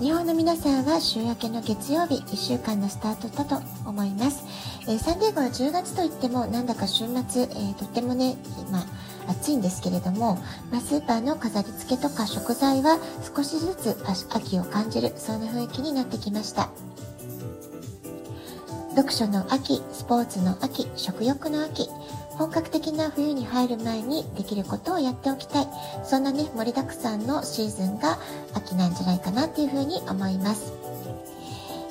日本の皆さんは週明けの月曜日1週間のスタートだと思います、えー、サンディエゴは10月といってもなんだか週末、えー、とってもね今暑いんですけれども、まあ、スーパーの飾り付けとか食材は少しずつ秋を感じるそんな雰囲気になってきました。読書の秋スポーツの秋食欲の秋本格的な冬に入る前にできることをやっておきたい。そんなね、盛りだくさんのシーズンが秋なんじゃないかなっていうふうに思います。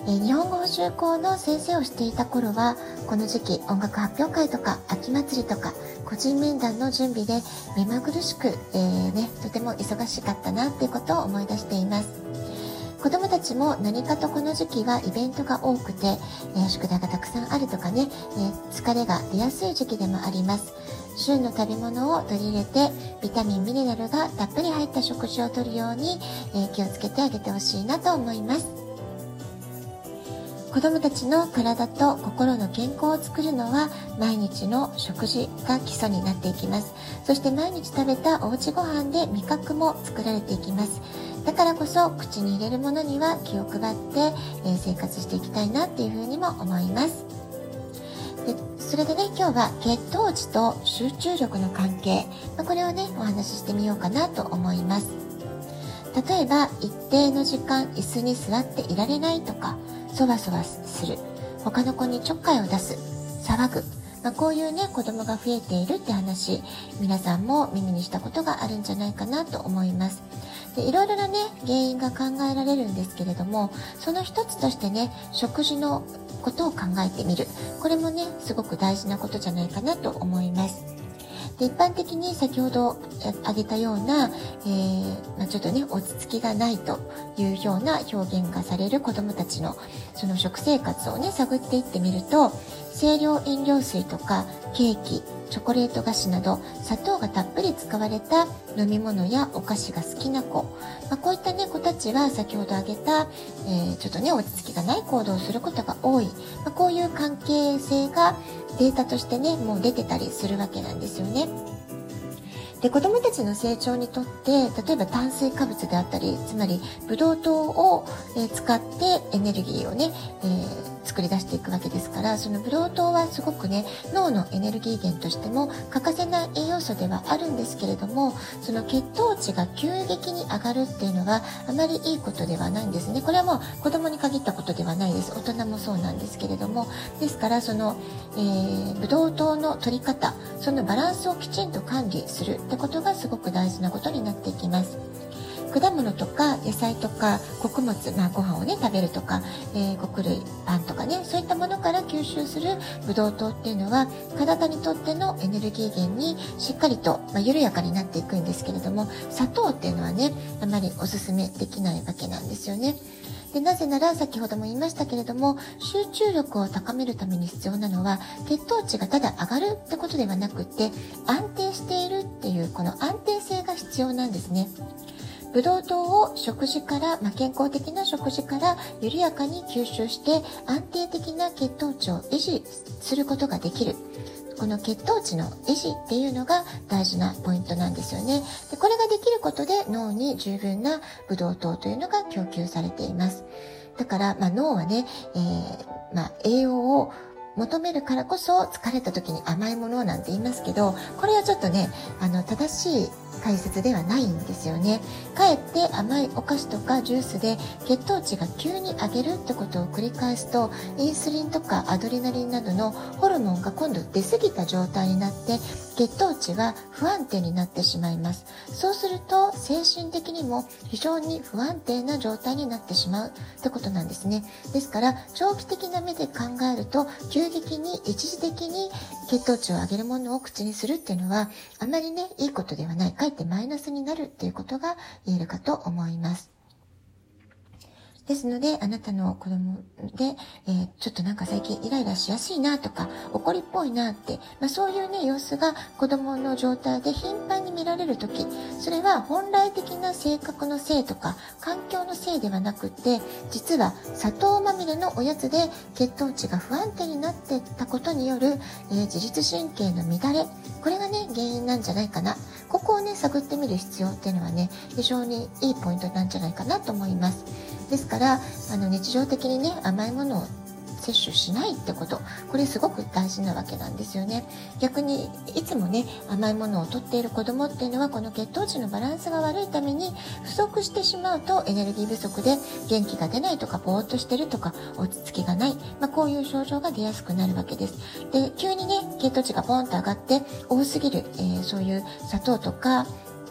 え日本語補習校の先生をしていた頃は、この時期音楽発表会とか秋祭りとか個人面談の準備で目まぐるしく、えー、ね、とても忙しかったなっていうことを思い出しています。子供たちも何かとこの時期はイベントが多くて、え、宿題がたくさんあるとかね、え、疲れが出やすい時期でもあります。旬の食べ物を取り入れて、ビタミン、ミネラルがたっぷり入った食事をとるように、え、気をつけてあげてほしいなと思います。子供たちの体と心の健康を作るのは毎日の食事が基礎になっていきます。そして毎日食べたおうちご飯で味覚も作られていきます。だからこそ口に入れるものには気を配って、え生活していきたいなっていうふうにも思いますでそれでね今日は血糖値と集中力の関係、まこれをねお話ししてみようかなと思います例えば一定の時間椅子に座っていられないとかそわそわする。他の子にちょっかいを出す。騒ぐ。まあ、こういうね子供が増えているって話皆さんも耳にしたことがあるんじゃないかなと思います。でいろいろなね原因が考えられるんですけれどもその一つとしてね食事のことを考えてみる。これもねすごく大事なことじゃないかなと思います。で一般的に先ほど挙げたような、えー、まあ、ちょっとね落ち着きがないというような表現がされる子どもたちのその食生活をね探っていってみると清涼飲料水とかケーキチョコレート菓子など砂糖がたっぷり使われた飲み物やお菓子が好きな子、まあ、こういった、ね、子たちは先ほど挙げた、えー、ちょっとね落ち着きがない行動をすることが多い、まあ、こういう関係性がデータとしてねもう出てたりするわけなんですよね。で子どもたちの成長にとって例えば炭水化物であったりつまりブドウ糖を、え使ってエネルギーをね、えー、作り出していくわけですからそのブドウ糖はすごくね脳のエネルギー源としても欠かせない栄養素ではあるんですけれどもその血糖値が急激に上がるっていうのはあまりいいことではないんですね。これはもう子供に限ったことではないです。大人もそうなんですけれども。ですからその、え、ブドウ糖の取り方そのバランスをきちんと管理するってことがすごく大事なことになっていきます。果物とか野菜とか穀物、まあ、ご飯をね食べるとか、えー、穀類パンとかねそういったものから吸収するブドウ糖っていうのは体にとってのエネルギー源にしっかりと、まあ、緩やかになっていくんですけれども砂糖っていうのはねあまりおすすめできないわけなんですよね。でなぜなら先ほども言いましたけれども集中力を高めるために必要なのは血糖値がただ上がるってことではなくて安定しているっていうこの安定性が必要なんですね。ブドウ糖を食事から、まあ、健康的な食事から緩やかに吸収して安定的な血糖値を維持することができる。この血糖値の維持っていうのが大事なポイントなんですよね。でこれができることで脳に十分なブドウ糖というのが供給されています。だから、まあ、脳はね、えー、まあ、栄養を求めるからこそ疲れた時に甘いものなんて言いますけどこれはちょっとねあの正しい解説ではないんですよね。かえって甘いお菓子とかジュースで血糖値が急に上げるってことを繰り返すとインスリンとかアドレナリンなどのホルモンが今度出過ぎた状態になって血糖値が不安定になってしまいます。そうすると精神的にも非常に不安定な状態になってしまうってことなんですね。ですから長期的な目で考えると急激に一時的に血糖値を上げるものを口にするっていうのはあまりねいいことではない。かえってマイナスになるっていうことが言えるかと思いますですので、あなたの子供で、えー、ちょっとなんか最近イライラしやすいなとか、怒りっぽいなって、まあ、そういうね、様子が子供の状態で頻繁に見られるとき、それは本来的な性格のせいとか、環境のせいではなくて、実は砂糖まみれのおやつで血糖値が不安定になってたことによる、えー、自律神経の乱れ、これがね、原因なんじゃないかな。ここをね、探ってみる必要っていうのはね、非常にいいポイントなんじゃないかなと思います。ですからあの日常的にね甘いものを摂取しないってこと。これすごく大事なわけなんですよね。逆にいつもね甘いものをとっている子供っていうのはこの血糖値のバランスが悪いために不足してしまうとエネルギー不足で元気が出ないとかぼーっとしてるとか落ち着きがない、まあ、こういう症状が出やすくなるわけです。で急にね血糖値がポンと上がって多すぎる、えー、そういう砂糖とか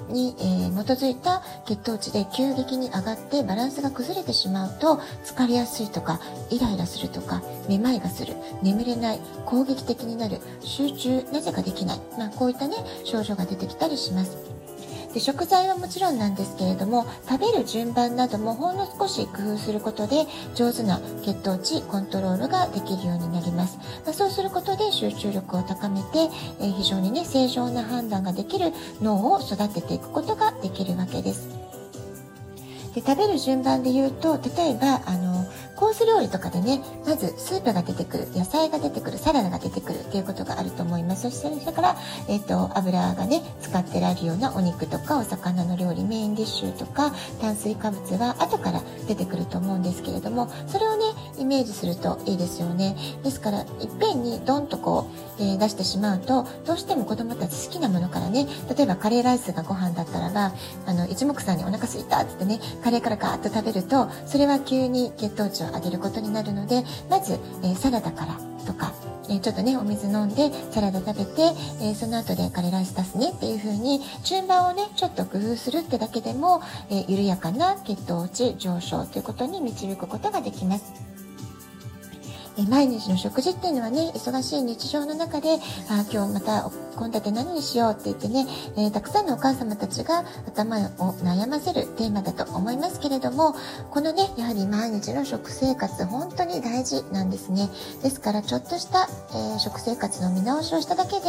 に、えー、基づいた血糖値で急激に上がってバランスが崩れてしまうと疲れやすいとかイライラするとかめまいがする眠れない攻撃的になる集中なぜかできない、まあ、こういったね症状が出てきたりします。で食材はもちろんなんですけれども食べる順番などもほんの少し工夫することで上手な血糖値コントロールができるようになります、まあ、そうすることで集中力を高めて、えー、非常にね正常な判断ができる脳を育てていくことができるわけです。で食べる順番で言うと例えばあのコース料理とかでね、まずスープが出てくる、野菜が出てくる、サラダが出てくるっていうことがあると思います。そしてそれから、えっ、ー、と、油がね、使ってられるようなお肉とかお魚の料理、メインディッシュとか炭水化物は後から出てくると思うんですけれども、それをね、イメージするといいですよね。ですから、いっぺんにドンとこう、えー、出してしまうと、どうしても子供たち好きなものからね、例えばカレーライスがご飯だったらば、あの、一目散にお腹すいたってってね、カレーからガーッと食べると、それは急に血糖値を上げることになるのでまず、えサラダからとかえちょっとねお水飲んでサラダ食べて、えその後でカレーライス出すねっていう風に順番をねちょっと工夫するってだけでも、え緩やかな血糖値上昇ということに導くことができます。え毎日の食事っていうのはね忙しい日常の中であ今日また献立何にしようって言ってね、えー、たくさんのお母様たちが頭を悩ませるテーマだと思いますけれどもこのねやはり毎日の食生活本当に大事なんですね。ですからちょっとした、えー、食生活の見直しをしただけで、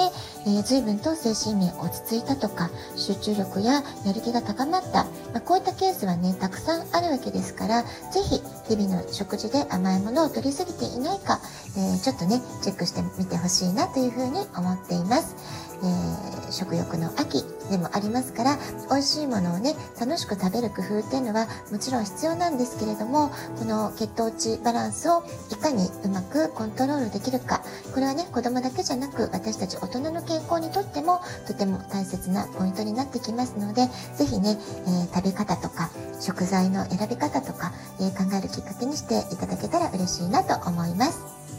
えー、随分と精神面落ち着いたとか集中力ややる気が高まった、まあ、こういったケースはねたくさんあるわけですから是非日々の食事で甘いものを摂りすぎていないか、えー、ちょっとねチェックしてみてほしいなというふうに思っています。えー、食欲の秋でもありますから美味しいものをね楽しく食べる工夫っていうのはもちろん必要なんですけれどもこの血糖値バランスをいかにうまくコントロールできるかこれはね子供だけじゃなく私たち大人の健康にとってもとても大切なポイントになってきますので是非ね、えー、食べ方とか食材の選び方とか、えー、考えるきっかけにしていただけたら嬉しいなと思います。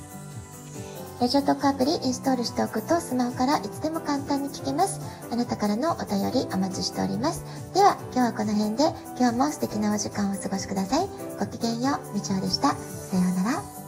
ラジオトークアプリインストールしておくとスマホからいつでも簡単に聞けます。あなたからのお便りお待ちしております。では今日はこの辺で今日も素敵なお時間をお過ごしください。ごきげんよう、みちおでした。さようなら。